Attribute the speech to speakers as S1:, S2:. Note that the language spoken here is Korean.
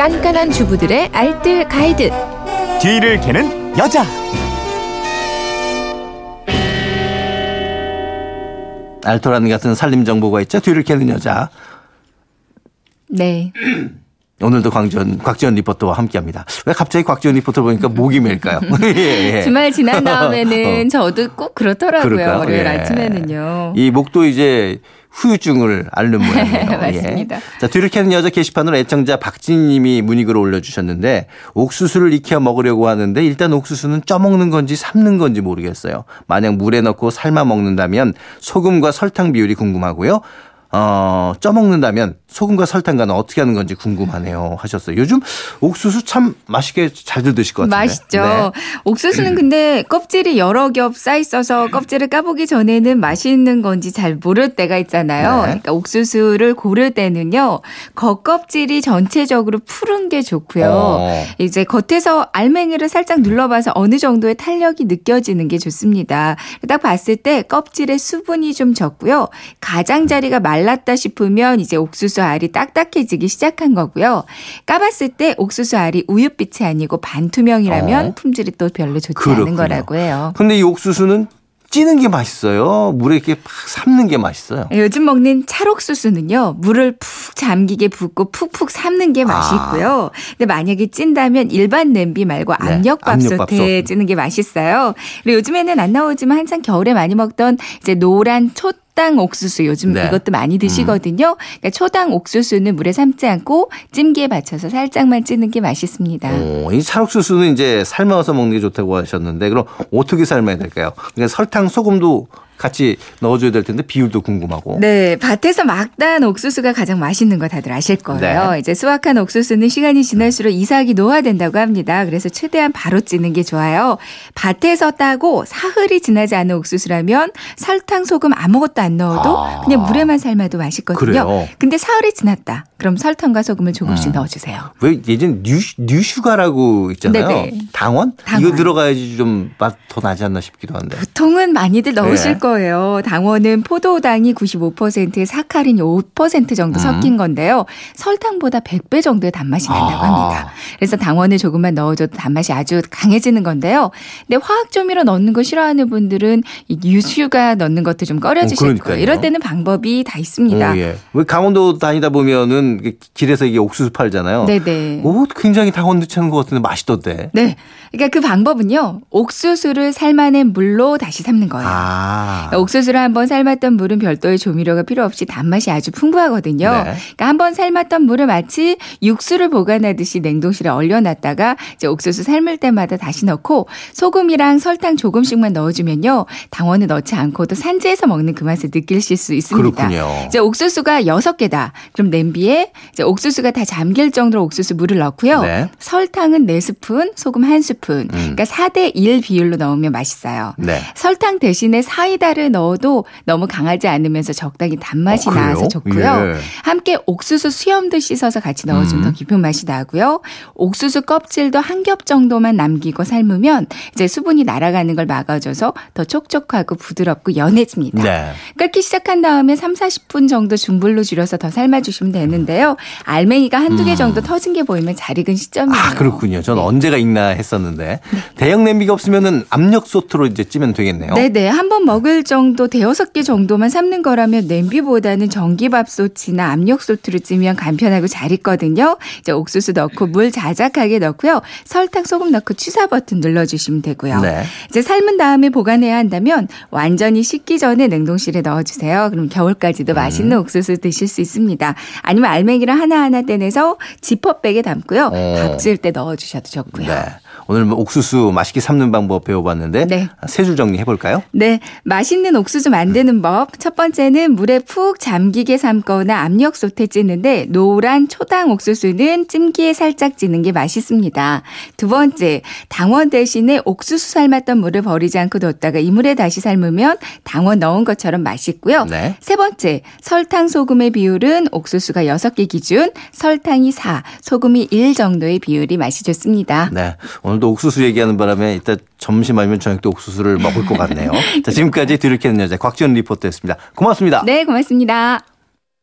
S1: 깐깐한 주부들의 알뜰 가이드.
S2: 뒤를 캐는 여자.
S3: 알토란 같은 살림 정보가 있죠. 뒤를 캐는 여자.
S1: 네.
S3: 오늘도 광전 곽지연 리포터와 함께합니다. 왜 갑자기 곽지연 리포터 보니까 목이 메일까요? 예, 예.
S1: 주말 지난 다음에는 저도 꼭 그렇더라고요.
S3: 그럴까요?
S1: 월요일
S3: 예.
S1: 아침에는요.
S3: 이 목도 이제 후유증을 앓는 모양이에요.
S1: 맞습니다.
S3: 예. 자, 뒤를 캐는 여자 게시판으로 애청자 박진 님이 문의글을 올려주셨는데 옥수수를 익혀 먹으려고 하는데 일단 옥수수는 쪄먹는 건지 삶는 건지 모르겠어요. 만약 물에 넣고 삶아 먹는다면 소금과 설탕 비율이 궁금하고요. 어, 쪄먹는다면 소금과 설탕과는 어떻게 하는 건지 궁금하네요 하셨어요. 요즘 옥수수 참 맛있게 잘들 드실 것 같은데.
S1: 맛있죠.
S3: 네.
S1: 옥수수는 근데 껍질이 여러 겹 쌓있어서 껍질을 까보기 전에는 맛있는 건지 잘 모를 때가 있잖아요.
S3: 네.
S1: 그러니까 옥수수를 고를 때는요. 겉껍질이 전체적으로 푸른 게 좋고요.
S3: 어.
S1: 이제 겉에서 알맹이를 살짝 눌러봐서 어느 정도의 탄력이 느껴지는 게 좋습니다. 딱 봤을 때 껍질에 수분이 좀 적고요. 가장자리가 말랐다 싶으면 이제 옥수수 알이 딱딱해지기 시작한 거고요. 까봤을 때 옥수수 알이 우윳빛이 아니고 반투명이라면
S3: 어.
S1: 품질이 또 별로 좋지
S3: 그렇군요.
S1: 않은 거라고 해요.
S3: 근데 이 옥수수는 찌는 게 맛있어요. 물에 이렇게 팍 삶는 게 맛있어요.
S1: 요즘 먹는 찰옥수수는요, 물을 푹 잠기게 붓고 푹푹 삶는 게 맛이
S3: 아.
S1: 있고요. 근데 만약에 찐다면 일반 냄비 말고
S3: 네,
S1: 압력밥솥에
S3: 압력밥솥.
S1: 찌는 게 맛있어요. 그리고 요즘에는 안 나오지만 한창 겨울에 많이 먹던 이제 노란 초 초당 옥수수 요즘
S3: 네.
S1: 이것도 많이 드시거든요. 그러니까 초당 옥수수는 물에 삶지 않고 찜기에 받쳐서 살짝만 찌는 게 맛있습니다.
S3: 오, 이 찰옥수수는 이제 삶아서 먹는 게 좋다고 하셨는데 그럼 어떻게 삶아야 될까요? 그러니까 설탕, 소금도 같이 넣어줘야 될 텐데 비율도 궁금하고.
S1: 네, 밭에서 막 딴 옥수수가 가장 맛있는 거 다들 아실 거예요.
S3: 네.
S1: 이제 수확한 옥수수는 시간이 지날수록 이삭이 노화된다고 합니다. 그래서 최대한 바로 찌는 게 좋아요. 밭에서 따고 사흘이 지나지 않은 옥수수라면 설탕, 소금 아무것도 안 넣어도
S3: 아.
S1: 그냥 물에만 삶아도 맛있거든요.
S3: 그래요?
S1: 근데 사흘이 지났다. 그럼 설탕과 소금을 조금씩
S3: 음.
S1: 넣어주세요.
S3: 왜 예전 뉴, 뉴슈가라고 있잖아요.
S1: 네네.
S3: 당원?
S1: 당원.
S3: 이거 들어가야지 좀 맛 더 나지 않나 싶기도 한데.
S1: 보통은 많이들 넣으실
S3: 네.
S1: 거예요. 당원은 포도당이 95%에 사카린이 5% 정도
S3: 음.
S1: 섞인 건데요. 설탕보다 100배 정도의 단맛이 난다고
S3: 아.
S1: 합니다. 그래서 당원을 조금만 넣어줘도 단맛이 아주 강해지는 건데요. 근데 화학 조미료 넣는 거 싫어하는 분들은 이 유슈가 넣는 것도 좀 꺼려지실
S3: 어.
S1: 거예요. 이럴 때는 방법이 다 있습니다.
S3: 오, 예. 왜 강원도 다니다 보면은 길에서 이게 옥수수 팔잖아요.
S1: 네네.
S3: 오, 굉장히 당원 넣는 것 같은데 맛있던데.
S1: 네. 그러니까 그 방법은요. 옥수수를 삶아낸 물로 다시 삶는 거예요.
S3: 아.
S1: 옥수수를 한번 삶았던 물은 별도의 조미료가 필요 없이 단맛이 아주 풍부하거든요.
S3: 네.
S1: 그러니까 한번 삶았던 물을 마치 육수를 보관하듯이 냉동실에 얼려놨다가 이제 옥수수 삶을 때마다 다시 넣고 소금이랑 설탕 조금씩만 넣어주면요. 당원을 넣지 않고도 산지에서 먹는 그 맛을 느끼실 수 있습니다.
S3: 그렇군요.
S1: 이제 옥수수가 여섯 개다. 그럼 냄비에 이제 옥수수가 다 잠길 정도로 옥수수 물을 넣고요.
S3: 네.
S1: 설탕은 네스푼 소금 한스푼 그러니까 4대 1 비율로 넣으면 맛있어요.
S3: 네.
S1: 설탕 대신에 사이다 를 넣어도 너무 강하지 않으면서 적당히 단맛이
S3: 어?
S1: 나서 좋고요.
S3: 예.
S1: 함께 옥수수 수염도 씻어서 같이 넣어주면
S3: 음.
S1: 더 깊은 맛이 나고요. 옥수수 껍질도 한 겹 정도만 남기고 삶으면 이제 수분이 날아가는 걸 막아줘서 더 촉촉하고 부드럽고 연해집니다.
S3: 네.
S1: 끓기 시작한 다음에 3, 40분 정도 중불로 줄여서 더 삶아주시면 되는데요. 알맹이가 한두 개 정도 터진 게 보이면 잘 익은 시점이에요.
S3: 음. 아, 그렇군요. 전
S1: 네.
S3: 언제가 익나 했었는데. 대형 냄비가 없으면은 압력솥으로 이제 찌면 되겠네요.
S1: 네네. 한번 먹을 정도 대여섯 개 정도만 삶는 거라면 냄비보다는 전기밥솥이나 압력솥으로 찌면 간편하고 잘 익거든요. 이제 옥수수 넣고 물 자작하게 넣고요. 설탕, 소금 넣고 취사 버튼 눌러주시면 되고요.
S3: 네.
S1: 이제 삶은 다음에 보관해야 한다면 완전히 식기 전에 냉동실에 넣어주세요. 그럼 겨울까지도 맛있는
S3: 음.
S1: 옥수수 드실 수 있습니다. 아니면 알맹이를 하나하나 떼내서 지퍼백에 담고요.
S3: 어.
S1: 밥 지을 때 넣어주셔도 좋고요.
S3: 네. 오늘 뭐 옥수수 맛있게 삶는 방법 배워봤는데
S1: 네.
S3: 세 줄 정리해 볼까요?
S1: 네, 맛있는 옥수수 만드는 법. 첫 번째는 물에 푹 잠기게 삶거나 압력 솥에 찌는데 노란 초당 옥수수는 찜기에 살짝 찌는 게 맛있습니다. 두 번째, 당원 대신에 옥수수 삶았던 물을 버리지 않고 뒀다가 이 물에 다시 삶으면 당원 넣은 것처럼 맛있고요.
S3: 네.
S1: 세 번째, 설탕 소금의 비율은 옥수수가 6개 기준, 설탕이 4, 소금이 1 정도의 비율이 맛이 좋습니다.
S3: 네. 오늘도 옥수수 얘기하는 바람에 이따 점심 아니면 저녁 때 옥수수를 먹을 것 같네요. 자, 지금까지 뒤를 캐는 여자 곽지연 리포터였습니다. 고맙습니다.
S1: 네, 고맙습니다.